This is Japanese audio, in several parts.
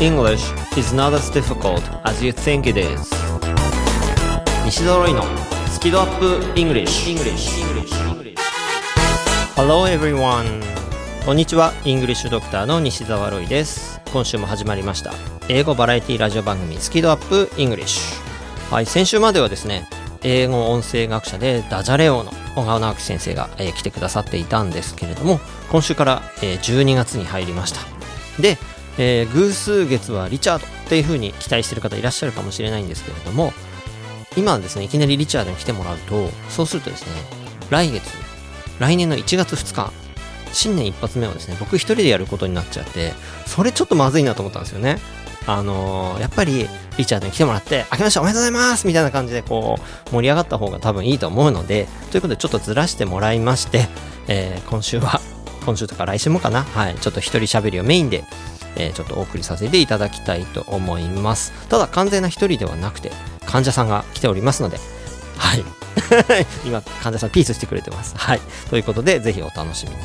English is not as difficult as you think it is. 西澤ロイのスキドアップ English, English. Hello everyone. こんにちは。イングリッシュドクターの西澤ロイです。今週も始まりました。英語バラエティラジオ番組スキドアップ English はい先週まではですね英語音声学者でダジャレ王の小川直樹先生が、えー来てくださっていたんですけれども今週から、えー12月に入りました。で、えー偶数月はリチャードっていう風に期待してる方いらっしゃるかもしれないんですけれども今ですねいきなりリチャードに来てもらうとそうするとですね来月来年の1月2日新年一発目をですね僕一人でやることになっちゃってそれちょっとまずいなと思ったんですよねあのーやっぱりリチャードに来てもらって「明けましておめでとうございます!」みたいな感じでこう盛り上がった方が多分いいと思うのでということでちょっとずらしてもらいまして、えー今週は今週とか来週もかなはいちょっと一人喋りをメインでえーちょっとお送りさせていただきたいと思います。ただ完全な一人ではなくて患者さんが来ておりますのではい。今患者さんピースしてくれてます。はい。ということでぜひお楽しみに、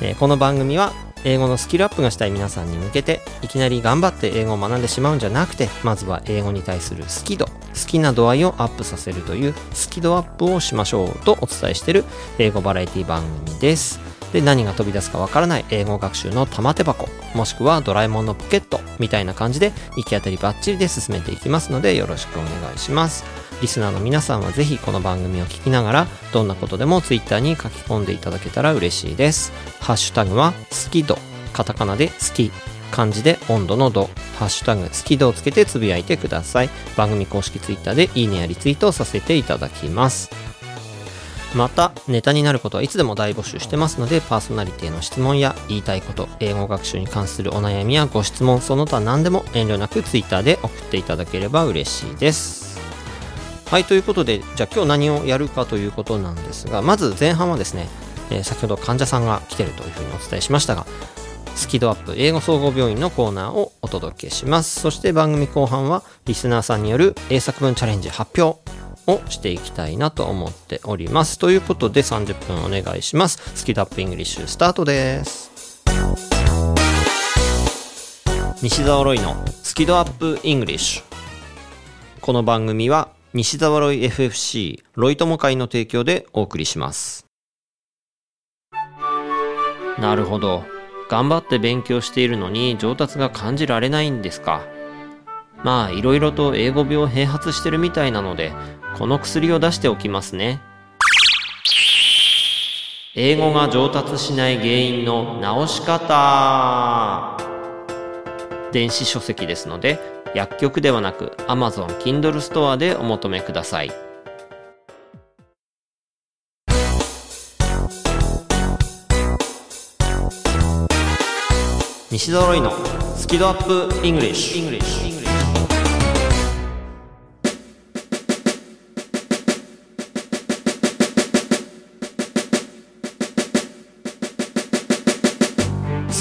えーこの番組は英語のスキルアップがしたい皆さんに向けていきなり頑張って英語を学んでしまうんじゃなくてまずは英語に対する好き度好きな度合いをアップさせるというスキドアップをしましょうとお伝えしている英語バラエティ番組です。で何が飛び出すかわからない英語学習の玉手箱もしくはドラえもんのポケットみたいな感じで行き当たりばっちりで進めていきますのでよろしくお願いします。リスナーの皆さんはぜひこの番組を聞きながらどんなことでもツイッターに書き込んでいただけたら嬉しいです。ハッシュタグは好き度カタカナで好き漢字で温度の度。ハッシュタグ好き度をつけてつぶやいてください。番組公式ツイッターでいいねやリツイートをさせていただきます。またネタになることはいつでも大募集してますのでパーソナリティの質問や言いたいこと英語学習に関するお悩みやご質問その他何でも遠慮なくツイッターで送っていただければ嬉しいです。はいということでじゃあ今日何をやるかということなんですがまず前半はですね、えー先ほど患者さんが来てるというふうにお伝えしましたがスキドアップ英語総合病院のコーナーをお届けします。そして番組後半はリスナーさんによる英作文チャレンジ発表。をしていきたいなと思っております。ということで30分お願いします。スキドアップイングリッシュスタートです。西澤ロイのスキドアップイングリッシュ。この番組は西澤ロイ FFC ロイ友会の提供でお送りします。なるほど。頑張って勉強しているのに上達が感じられないんですか。まあいろいろと英語病併発してるみたいなのでこの薬を出しておきますね。英語が上達しない原因の直し方。電子書籍ですので薬局ではなく Amazon Kindle ストアでお求めください。西澤ロイのスキドアップイングリッシュ。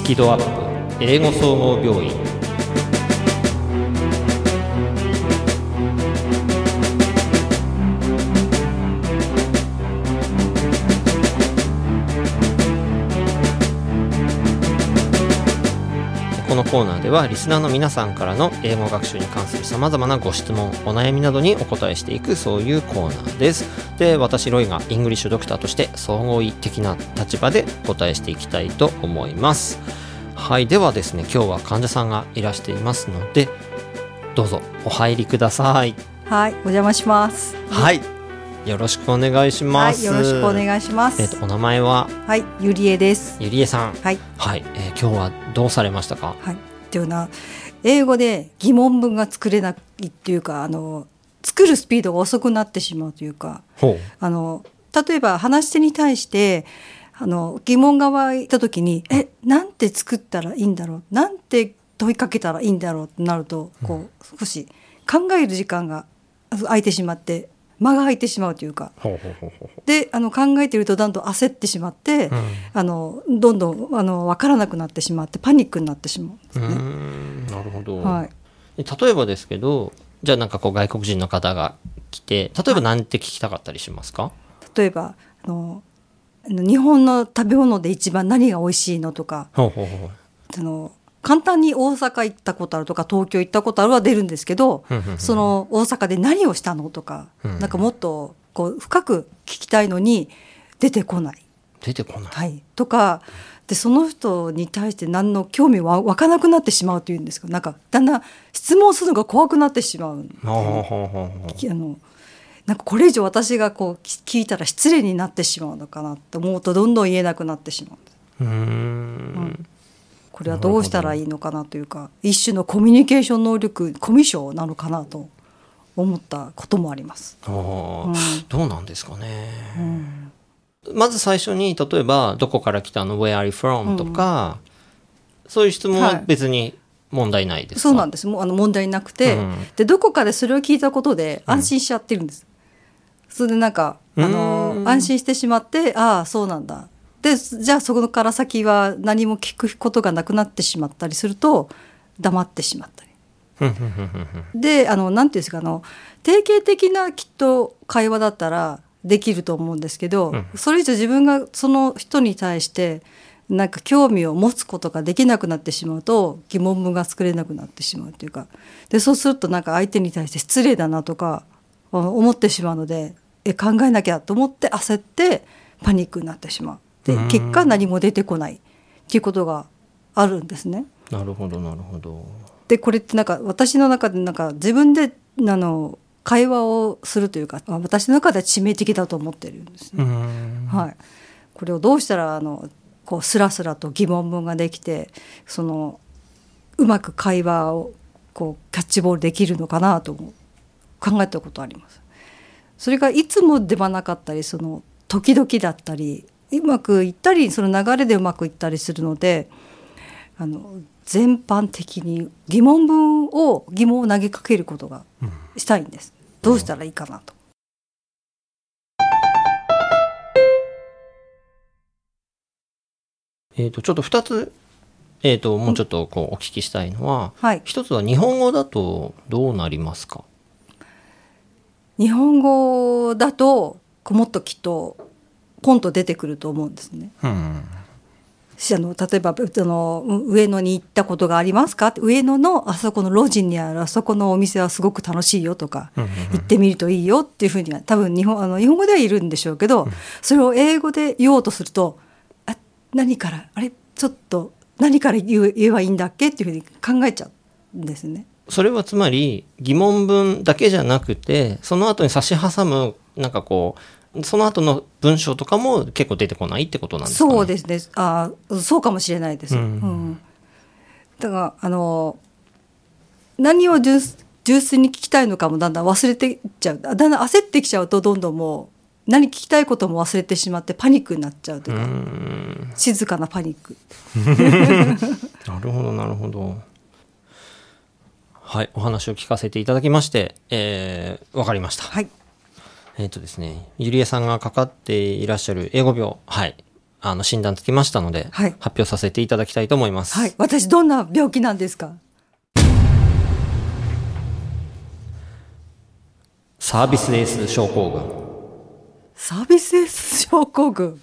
キドアップ英語総合病院。このコーナーではリスナーの皆さんからの英語学習に関する様々なご質問お悩みなどにお答えしていくそういうコーナーです。で私ロイがイングリッシュドクターとして総合的な立場でお答えしていきたいと思います。はいではですね今日は患者さんがいらしていますのでどうぞお入りください。はい、お邪魔します。はいよろしくお願いします、はい、よろしくお願いします。えっ、とお名前は？はい、ゆりえです。ゆりえさん。はい、はい、えー今日はどうされましたか？はい、っていうのは英語で疑問文が作れないっていうか、あの作るスピードが遅くなってしまうというか、ほう。あの例えば話し手に対してあの疑問が湧いた時に、え、なんて作ったらいいんだろう、なんて問いかけたらいいんだろう？ってなると、こう少し考える時間が空いてしまって間が空いてしまうというか。ほうほうほうほうであの考えているとだんだん焦ってしまって、うん。あのどんどんあの分からなくなってしまってパニックになってしまうんですね。んなるほど、はい、例えばですけどじゃあなんかこう外国人の方が来て例えば何て聞きたかったりしますか、例えばあの日本の食べ物で一番何が美味しいのとかほうほうほうその簡単に大阪行ったことあるとか東京行ったことあるは出るんですけど、その大阪で何をしたのとか、うん。なんかもっとこう深く聞きたいのに出てこない。出てこない。はい、とかでその人に対して何の興味は湧かなくなってしまうというんですか。なんかだんだん質問するのが怖くなってしまうあのなんかこれ以上私がこうき聞いたら失礼になってしまうのかなと思うとどんどん言えなくなってしまううーん。これはどうしたらいいのかなというか一種のコミュニケーション能力コミュ障なのかなと思ったこともあります。うん。どうなんですかね。うん。まず最初に例えば「どこから来たの ?Where are you from?」とか、そういう質問は別に問題ないですか、そうなんです。もうあの問題なくて、うん。でどこかでそれを聞いたことで安心しちゃってるんです、それでなんかあのうん安心してしまってああそうなんだ。でじゃあそこから先は何も聞くことがなくなってしまったりすると黙ってしまったり。であのなんていうんですかあの定型的なきっと会話だったらできると思うんですけど、うん。それ以上自分がその人に対してなんか興味を持つことができなくなってしまうと疑問文が作れなくなってしまうというか。でそうするとなんか相手に対して失礼だなとかあ思ってしまうのでえ考えなきゃと思って焦ってパニックになってしまうでうん結果何も出てこないっていうことがあるんですね。なるほどなるほど。でこれってなんか私の中でなんか自分であの会話をするというかあ私の中では致命的だと思ってるんですね。はい、これをどうしたらあのこうスラスラと疑問文ができてそのうまく会話をこうキャッチボールできるのかなと思う考えたことあります。それがいつもではなかったりその時々だったりうまくいったりその流れでうまくいったりするのであの全般的に疑問文を疑問を投げかけることがしたいんです。どうしたらいいかなと。えっ、とちょっと2つえっ、ともうちょっとこうお聞きしたいのは、はい、一つは日本語だとどうなりますか？日本語だともっときっとポンと出てくると思うんですね。うん。しあの例えばあの上野に行ったことがありますか上野のあそこの路地にあるあそこのお店はすごく楽しいよとか、うんうん行ってみるといいよっていうふうには多分日本あの日本語ではいるんでしょうけど、それを英語で言おうとするとあ何からあれちょっと何から言え言えばいいんだっけっていうふうに考えちゃうんですね。それはつまり疑問文だけじゃなくてその後に差し挟むなんかこうその後の文章とかも結構出てこないってことなんですか、ね、そうですね。あそうかもしれないです、ううん。んだからあの何を純粋に聞きたいのかもだんだん忘れていっちゃう。だんだん焦ってきちゃうとどんどんもう何聞きたいことも忘れてしまってパニックになっちゃうといううか、ん。静かなパニック。なるほどなるほどはいお話を聞かせていただきましてえー、わかりました。はい。えっ、とですねゆりえさんがかかっていらっしゃる英語病はいあの診断つきましたので、はい。発表させていただきたいと思います、はい。私どんな病気なんですか？サービスエース症候群。サービスエース症候群、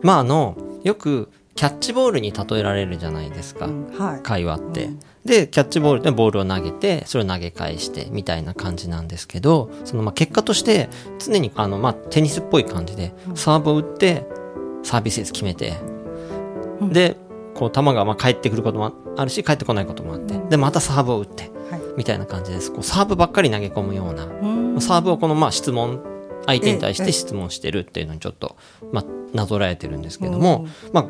まああのよくキャッチボールに例えられるじゃないですか、うんはい。会話って。で、キャッチボールでボールを投げて、それを投げ返して、みたいな感じなんですけど、そのまあ結果として、常にあの、まあテニスっぽい感じで、サーブを打って、サービスエース決めて、うん。で、こう球がまあ返ってくることもあるし、返ってこないこともあって、で、またサーブを打って、はい。みたいな感じです。こうサーブばっかり投げ込むような、うん。サーブをこのまあ質問、相手に対しええ。て質問してるっていうのにちょっと、まあ、なぞらえてるんですけども、まあ、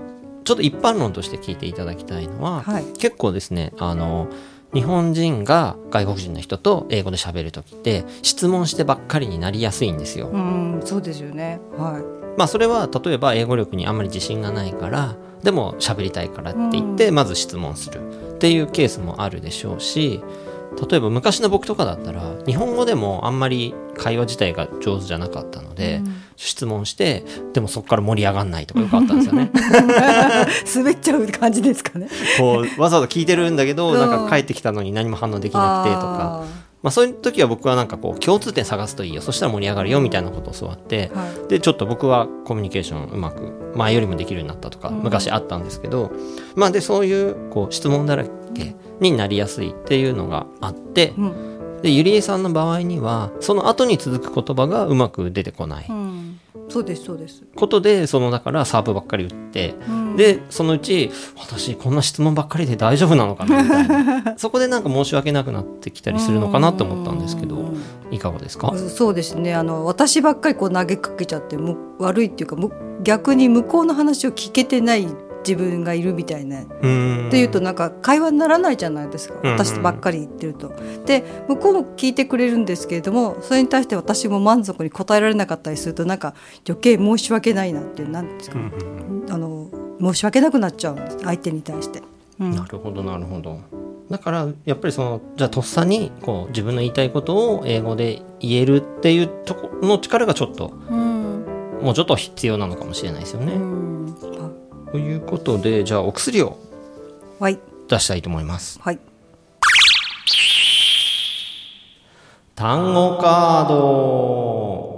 ちょっと一般論として聞いていただきたいのは、はい。結構ですねあの日本人が外国人の人と英語で喋る時って質問してばっかりになりやすいんですよ。うんそうですよね。はい。まあそれは例えば英語力にあんまり自信がないからでも喋りたいからって言ってまず質問する。っていうケースもあるでしょうし例えば昔の僕とかだったら日本語でもあんまり会話自体が上手じゃなかったので、質問してでもそこから盛り上がんないとかよくあったんですよね。滑っちゃう感じですかね。こうわざわざ聞いてるんだけどうん。なんか帰ってきたのに何も反応できなくてとか。あまあ、そういう時は僕はなんかこう共通点探すといいよ。そしたら盛り上がるよみたいなことを教わって、はい。でちょっと僕はコミュニケーションうまく前よりもできるようになったとか昔あったんですけど、まあでそういうこう質問だらけになりやすいっていうのがあって、うん。でゆりえさんの場合にはその後に続く言葉がうまく出てこない。うん、そうですそうです。ことでそのだからサーブばっかり打って、うん。でそのうち私こんな質問ばっかりで大丈夫なのかなみたいな。そこでなんか申し訳なくなってきたりするのかなと思ったんですけどうん。いかがですか？そうですね。あの私ばっかりこう投げかけちゃってむ悪いっていうかむ逆に向こうの話を聞けてない自分がいるみたいな。うん。っていうとなんか会話にならないじゃないですか。私ばっかり言ってると。で向こうも聞いてくれるんですけれどもそれに対して私も満足に答えられなかったりするとなんか余計申し訳ないなっていうなんですか、あの申し訳なくなっちゃうんです相手に対して。うん。なるほどなるほど。だからやっぱりそのじゃあとっさにこう自分の言いたいことを英語で言えるっていうとこの力がちょっとうん。もうちょっと必要なのかもしれないですよね。うんということでじゃあお薬をはい。出したいと思います。はい。単語カード。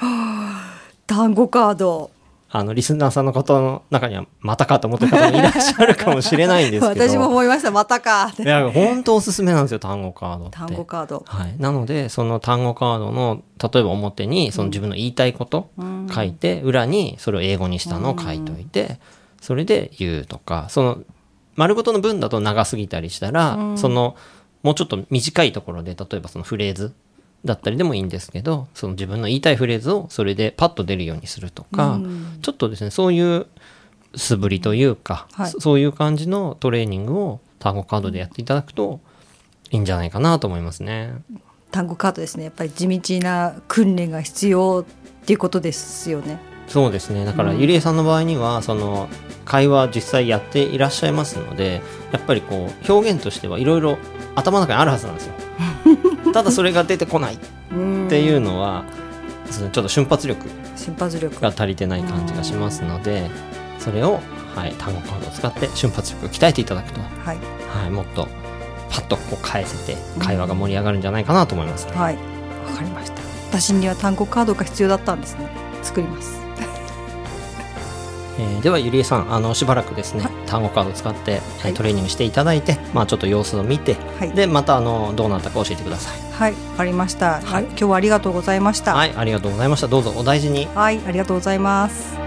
単語カードあのリスナーさんの方の中にはまたかと思ってる方もいらっしゃるかもしれないんですけど。私も思いましたまたかって。いや本当おすすめなんですよ単語カードって。単語カード。はい、なのでその単語カードの例えば表にその自分の言いたいこと書いて、裏にそれを英語にしたのを書いといて、それで言うとかその丸ごとの文だと長すぎたりしたら、そのもうちょっと短いところで例えばそのフレーズだったりでもいいんですけどその自分の言いたいフレーズをそれでパッと出るようにするとか、ちょっとですねそういう素振りというか、はい。そそういう感じのトレーニングを単語カードでやっていただくといいんじゃないかなと思いますね。単語カードですね。やっぱり地道な訓練が必要っていうことですよね。そうですね。だからゆりえさんの場合にはその会話実際やっていらっしゃいますのでやっぱりこう表現としてはいろいろ頭の中にあるはずなんですよ ただそれが出てこないっていうのはそのちょっと瞬発力瞬発力。が足りてない感じがしますのでそれを、はい、単語カードを使って瞬発力を鍛えていただくと、はい。はい、もっとパッとこう返せて会話が盛り上がるんじゃないかなと思います。ね。はい。わかりました。私には単語カードが必要だったんですね。作ります。えーではゆりえさんあのしばらくですね、はい単語カードを使って、えーはいトレーニングしていただいて、まあ、ちょっと様子を見て、はいでまたあのどうなったか教えてください。はいわかりました、はい今日はありがとうございましたはいありがとうございましたどうぞお大事に。はいありがとうございます。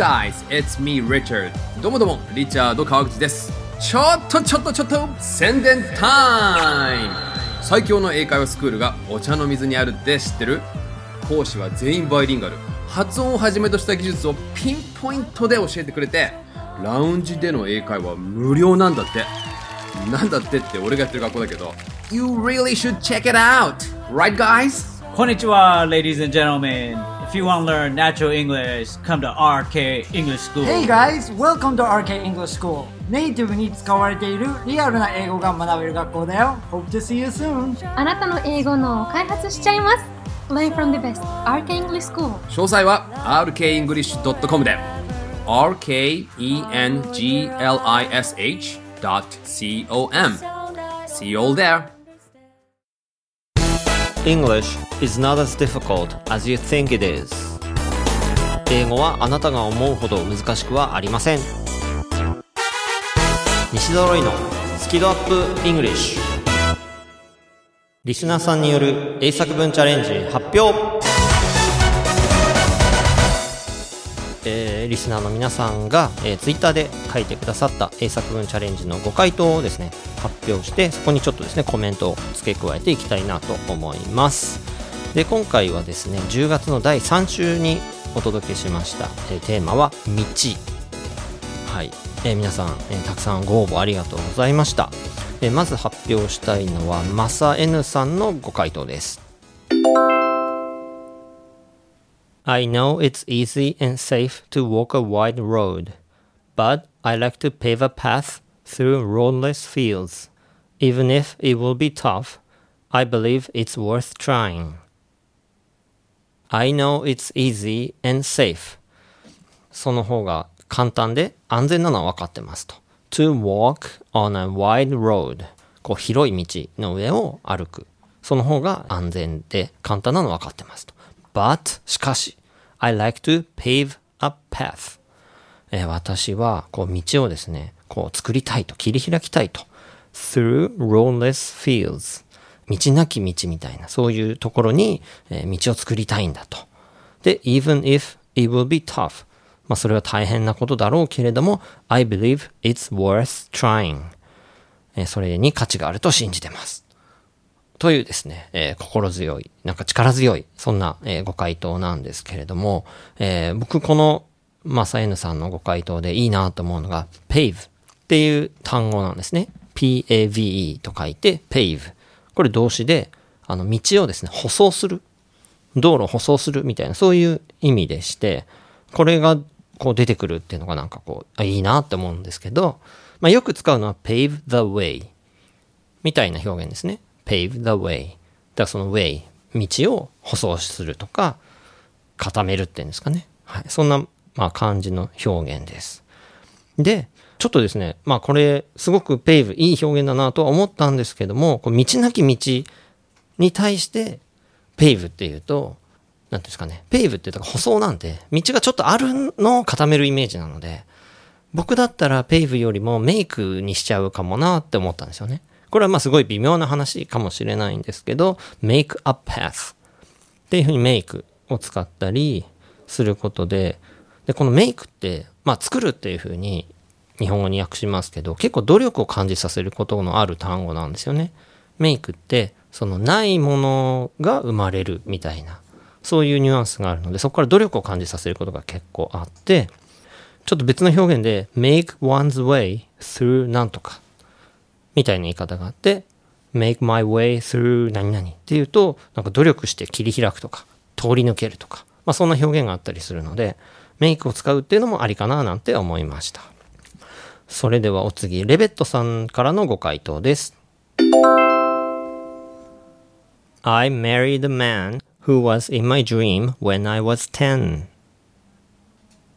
Guys, it's me Richard. どうもどうも、リチャード川口です。ちょっとちょっとちょっと宣伝タイム。最強の英会話スクールがお茶の水にあるって知ってる？講師は全員バイリンガル。発音をはじめとした技術をピンポイントで教えてくれてラウンジでの英会話無料なんだって。なんだってって俺がやってる学校だけど。You really should check it out! Right guys? Konnichiwa, ladies and gentlemen. If you want to learn natural English, come to RK English School. Hey guys, welcome to RK English School. ネイティブに使われているリアルな英語が学べる学校だよ。Hope to see you soon. あなたの英語の開発しちゃいます Learn from the best Arca English School 詳細は rkenglish.com で rkenglish.com See you all there English is not as difficult as you think it is. 英語はあなたが思うほど難しくはありません。西揃いのスキドアップ English リスナーさんによる英作文チャレンジ発表。えーリスナーの皆さんが、えー、ツイッターで書いてくださった英作文チャレンジのご回答をですね発表してそこにちょっとですねコメントを付け加えていきたいなと思います。で今回はですね10月の第3週にお届けしました、えーテーマは「道」はい、え皆さん、えたくさんご応募ありがとうございました、えまず発表したいのはマサ N さんのご回答です。I know it's easy and safe to walk a wide road, but I like to pave a path through roadless fields. Even if it will be tough, I believe it's worth trying. I know it's easy and safe. その方が簡単で安全なのは分かってますと。To walk on a wide road. こう広い道の上を歩く。その方が安全で簡単なのは分かってますと。But, しかし、 I like to pave a path. 私はこう道をですね、こう作りたいと、切り開きたいと。through roadless fields. 道なき道みたいな、そういうところに、道を作りたいんだと。で、even if it will be tough. まあそれは大変なことだろうけれども、I believe it's worth trying. それに価値があると信じてます。というですね、えー心強い、なんか力強い、そんな、えーご回答なんですけれども、えー僕この、マサエヌさんのご回答でいいなと思うのが、pave っていう単語なんですね。p-a-v-e と書いて、pave。これ動詞で、あの、道をですね、舗装する。道路を舗装するみたいな、そういう意味でして、これがこう出てくるっていうのがなんかこう、あいいなって思うんですけど、まあよく使うのは pave the way みたいな表現ですね。Pave the way。だからその way、道を舗装するとか、固めるっていうんですかね。はい。そんな、まあ感じの表現です。で、ちょっとですね、まあこれ、すごく pave いい表現だなとは思ったんですけども、こう道なき道に対して、pave っていうと、なんていうんですかね、ペイブって言うと舗装なんで、道がちょっとあるのを固めるイメージなので、僕だったらペイブよりもメイクにしちゃうかもなって思ったんですよね。これはまあすごい微妙な話かもしれないんですけど、make a path っていうふうにメイクを使ったりすることで、で、このメイクって、まあ作るっていうふうに日本語に訳しますけど、結構努力を感じさせることのある単語なんですよね。メイクって、そのないものが生まれるみたいな、そういうニュアンスがあるので、そこから努力を感じさせることが結構あって、ちょっと別の表現で、make one's way through なんとか、みたいな言い方があって、make my way through 何々っていうと、なんか努力して切り開くとか、通り抜けるとか、まあそんな表現があったりするので、メイクを使うっていうのもありかななんて思いました。それではお次、レベットさんからのご回答です。I married a man who was in my dream when I was 10.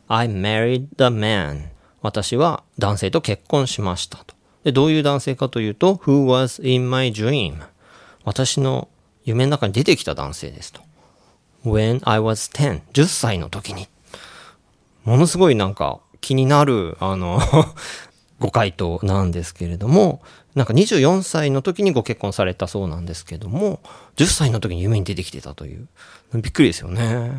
I married a man. 私は男性と結婚しましたと。で、どういう男性かというと、who was in my dream? 私の夢の中に出てきた男性ですと。when I was 10. 10歳の時に。ものすごいなんか気になる、あの、ご回答なんですけれども、なんか24歳の時にご結婚されたそうなんですけども、10歳の時に夢に出てきてたという。びっくりですよね。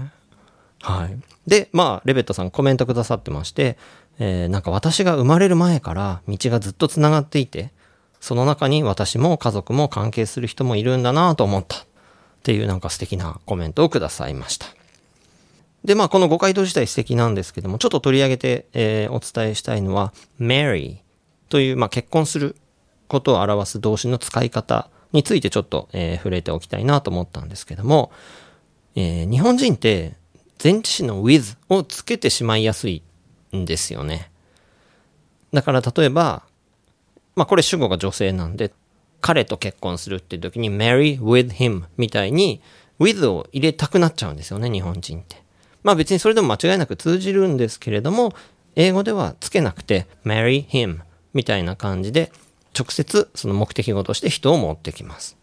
はい。で、まあ、レベットさんコメントくださってまして、えーなんか私が生まれる前から道がずっと繋がっていて、その中に私も家族も関係する人もいるんだなと思った。っていうなんか素敵なコメントをくださいました。で、まあ、このご回答自体素敵なんですけども、ちょっと取り上げて、えーお伝えしたいのは、marry という、まあ、結婚することを表す動詞の使い方についてちょっと、えー触れておきたいなと思ったんですけども、えー日本人って前置詞の with をつけてしまいやすいんですよね。だから例えば、まあこれ主語が女性なんで、彼と結婚するっていう時に marry with him みたいに with を入れたくなっちゃうんですよね、日本人って。まあ別にそれでも間違いなく通じるんですけれども、英語ではつけなくて marry him みたいな感じで直接その目的語として人を持ってきます。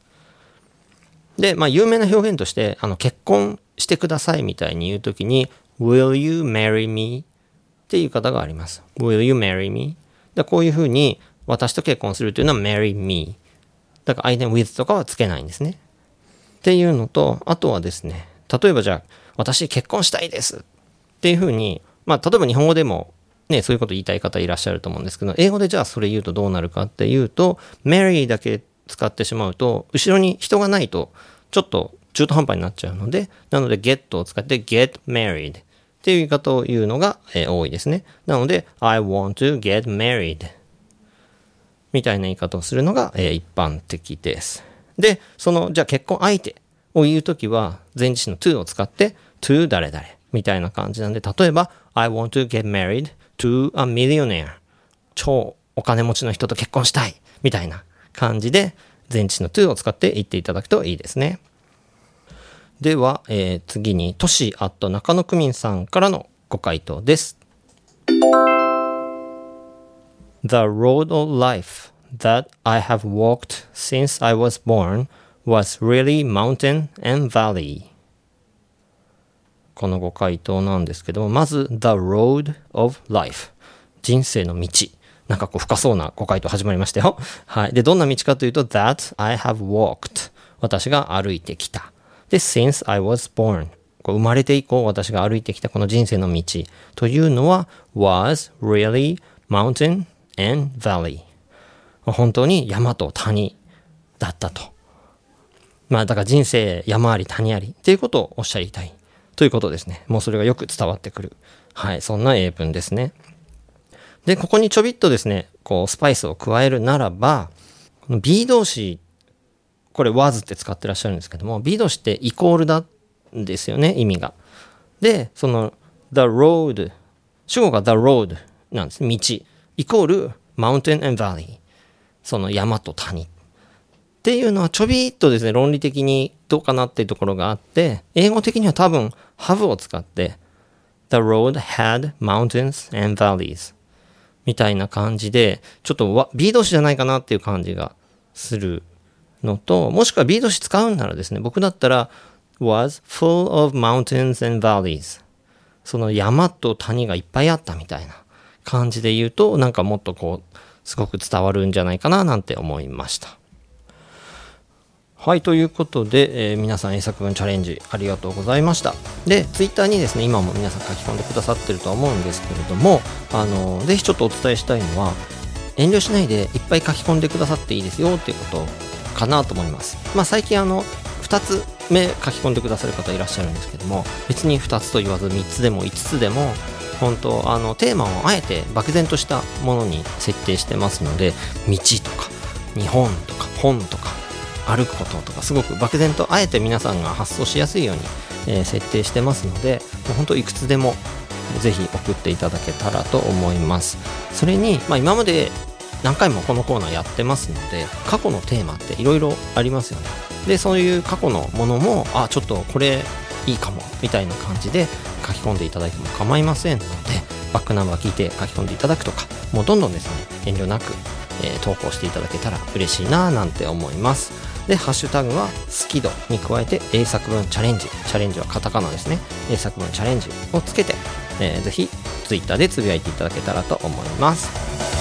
で、まあ有名な表現として、あの結婚してくださいみたいに言うときに will you marry me? っていう方があります。will you marry me? だこういうふうに私と結婚するというのは marry me。だから相手に with とかはつけないんですね。っていうのと、あとはですね、例えばじゃあ、私結婚したいですっていうふうに、まあ、例えば日本語でもね、そういうこと言いたい方いらっしゃると思うんですけど、英語でじゃあそれ言うとどうなるかっていうと、marry だけ使ってしまうと、後ろに人がないと、ちょっと中途半端になっちゃうので、なので get を使って get married っていう言い方を言うのが、えー多いですね。なので、I want to get married みたいな言い方をするのが、えー一般的です。で、その、じゃあ結婚相手を言うときは、前置詞の to を使って、to 誰々みたいな感じなんで、例えば、I want to get married to a millionaire 超お金持ちの人と結婚したいみたいな感じで前置詞の to を使って言っていただくといいですね。では、えー次に、都市アット中野区民さんからのご回答です。The road of life that I have walked since I was born was really mountain and valley. このご回答なんですけども、まず、The road of life。人生の道。なんかこう深そうなご回答始まりましたよ。はい。で、どんな道かというと、That I have walked。私が歩いてきた。で、Since I was born。こう生まれて以降私が歩いてきたこの人生の道というのは was really mountain and valley. 本当に山と谷だったと。まあだから人生山あり谷ありっていうことをおっしゃりたいということですね。もうそれがよく伝わってくる。はいそんな英文ですね。でここにちょびっとですねこうスパイスを加えるならばこの B 動詞これ was って使ってらっしゃるんですけども B 動詞ってイコールだですよね、意味が。で、その the road 主語が the road なんです。道。イコール mountain and valley その山と谷。っていうのはちょびっとですね、論理的にどうかなっていうところがあって、英語的には多分 have を使って、the road had mountains and valleys みたいな感じで、ちょっとわ B 動詞じゃないかなっていう感じがするのと、もしくは B 動詞使うんならですね、僕だったら was full of mountains and valleys その山と谷がいっぱいあったみたいな感じで言うと、なんかもっとこう、すごく伝わるんじゃないかななんて思いました。はい、ということで、えー皆さん英作文チャレンジありがとうございました。で、ツイッターにですね、今も皆さん書き込んでくださってるとは思うんですけれども、あの、ぜひちょっとお伝えしたいのは、遠慮しないでいっぱい書き込んでくださっていいですよっていうことをかなと思います。まあ最近あの、2つ目書き込んでくださる方いらっしゃるんですけども、別に2つと言わず3つでも5つでも、本当あのテーマをあえて漠然としたものに設定してますので道とか日本とか本とか歩くこととかすごく漠然とあえて皆さんが発想しやすいように、えー設定してますのでもう本当いくつでもぜひ送っていただけたらと思いますそれに、まあ、今まで何回もこのコーナーやってますので過去のテーマっていろいろありますよね。でそういう過去のものもあちょっとこれいいかもみたいな感じで書き込んでいただいても構いませんのでバックナンバー聞いて書き込んでいただくとかもうどんどんですね遠慮なく、えー投稿していただけたら嬉しいななんて思います。でハッシュタグは好き度に加えて英作文チャレンジ。チャレンジはカタカナですね。英作文チャレンジをつけて、えーぜひツイッターでつぶやいていただけたらと思います。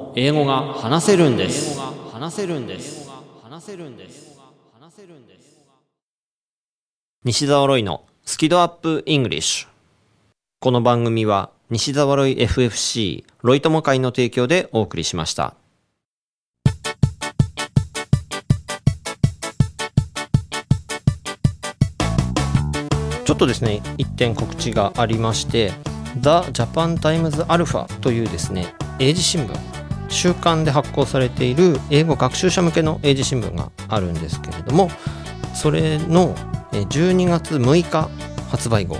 英語が話せるんです。話せるんです。話せるんです。話せるんです。西澤ロイのスキドアップイングリッシュこの番組は西澤ロイ FFC ロイ友会の提供でお送りしましたちょっとです。ね一点告知がありまして The Japan Times Alpha というです。ね英字新聞週刊で発行されている英語学習者向けの英字新聞があるんですけれどもそれの12月6日発売号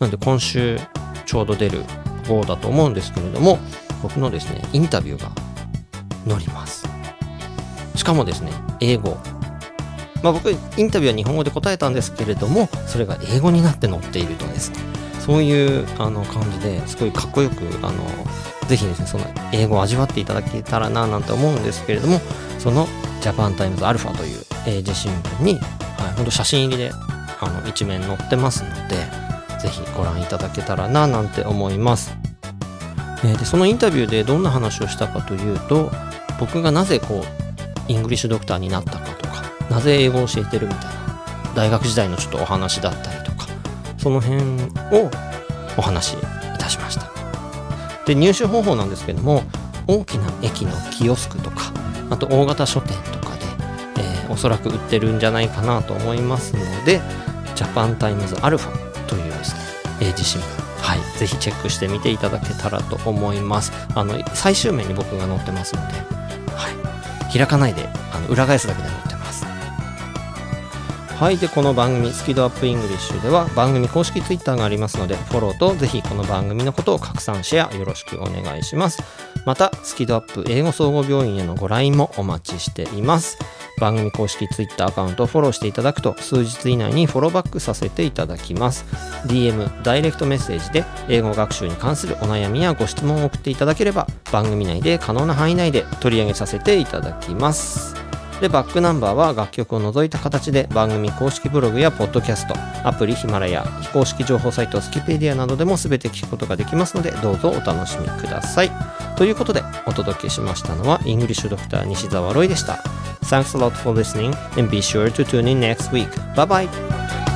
なんで今週ちょうど出る号だと思うんですけれども僕のですねインタビューが載ります。しかもですね英語。まあ僕インタビューは日本語で答えたんですけれどもそれが英語になって載っているとですね。そういうあの感じですごいかっこよくあのぜひですねその英語を味わっていただけたらななんて思うんですけれどもその Japan Times Alpha という英字新聞に、はい、ほんと写真入りであの一面載ってますのでぜひご覧いただけたらななんて思います、えーでそのインタビューでどんな話をしたかというと僕がなぜこうイングリッシュドクターになったかとかなぜ英語を教えてるみたいな大学時代のちょっとお話だったりとかその辺をお話しで入手方法なんですけども大きな駅のキオスクとかあと大型書店とかで、えーおそらく売ってるんじゃないかなと思いますのでジャパンタイムズアルファというですね英字新聞はいぜひチェックしてみていただけたらと思います。あの最終面に僕が載ってますので、はい、開かないであの裏返すだけで載ってますはいでこの番組「スキドアップイングリッシュ」では番組公式 Twitter がありますのでフォローとぜひこの番組のことを拡散シェアよろしくお願いします。またスキドアップ英語総合病院へのご来院もお待ちしています。番組公式 Twitter アカウントをフォローしていただくと数日以内にフォローバックさせていただきます。DM ダイレクトメッセージで英語学習に関するお悩みやご質問を送っていただければ番組内で可能な範囲内で取り上げさせていただきます。でバックナンバーは楽曲を除いた形で番組公式ブログやポッドキャストアプリヒマラヤ非公式情報サイトスキペディアなどでも全て聞くことができますのでどうぞお楽しみくださいということでお届けしましたのはイングリッシュドクター西澤ロイでした Thanks a lot for listening and be sure to tune in next week. Bye bye!